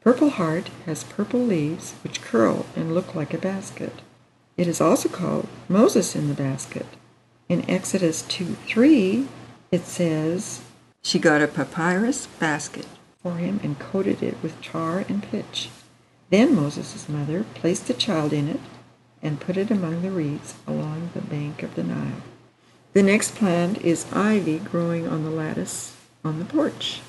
Purple heart has purple leaves which curl and look like a basket. It is also called Moses in the basket. In Exodus 2 3, it says, She got a papyrus basket for him and coated it with tar and pitch. Then Moses' mother placed the child in it and put it among the reeds along the bank of the Nile. The next plant is ivy growing on the lattice on the porch.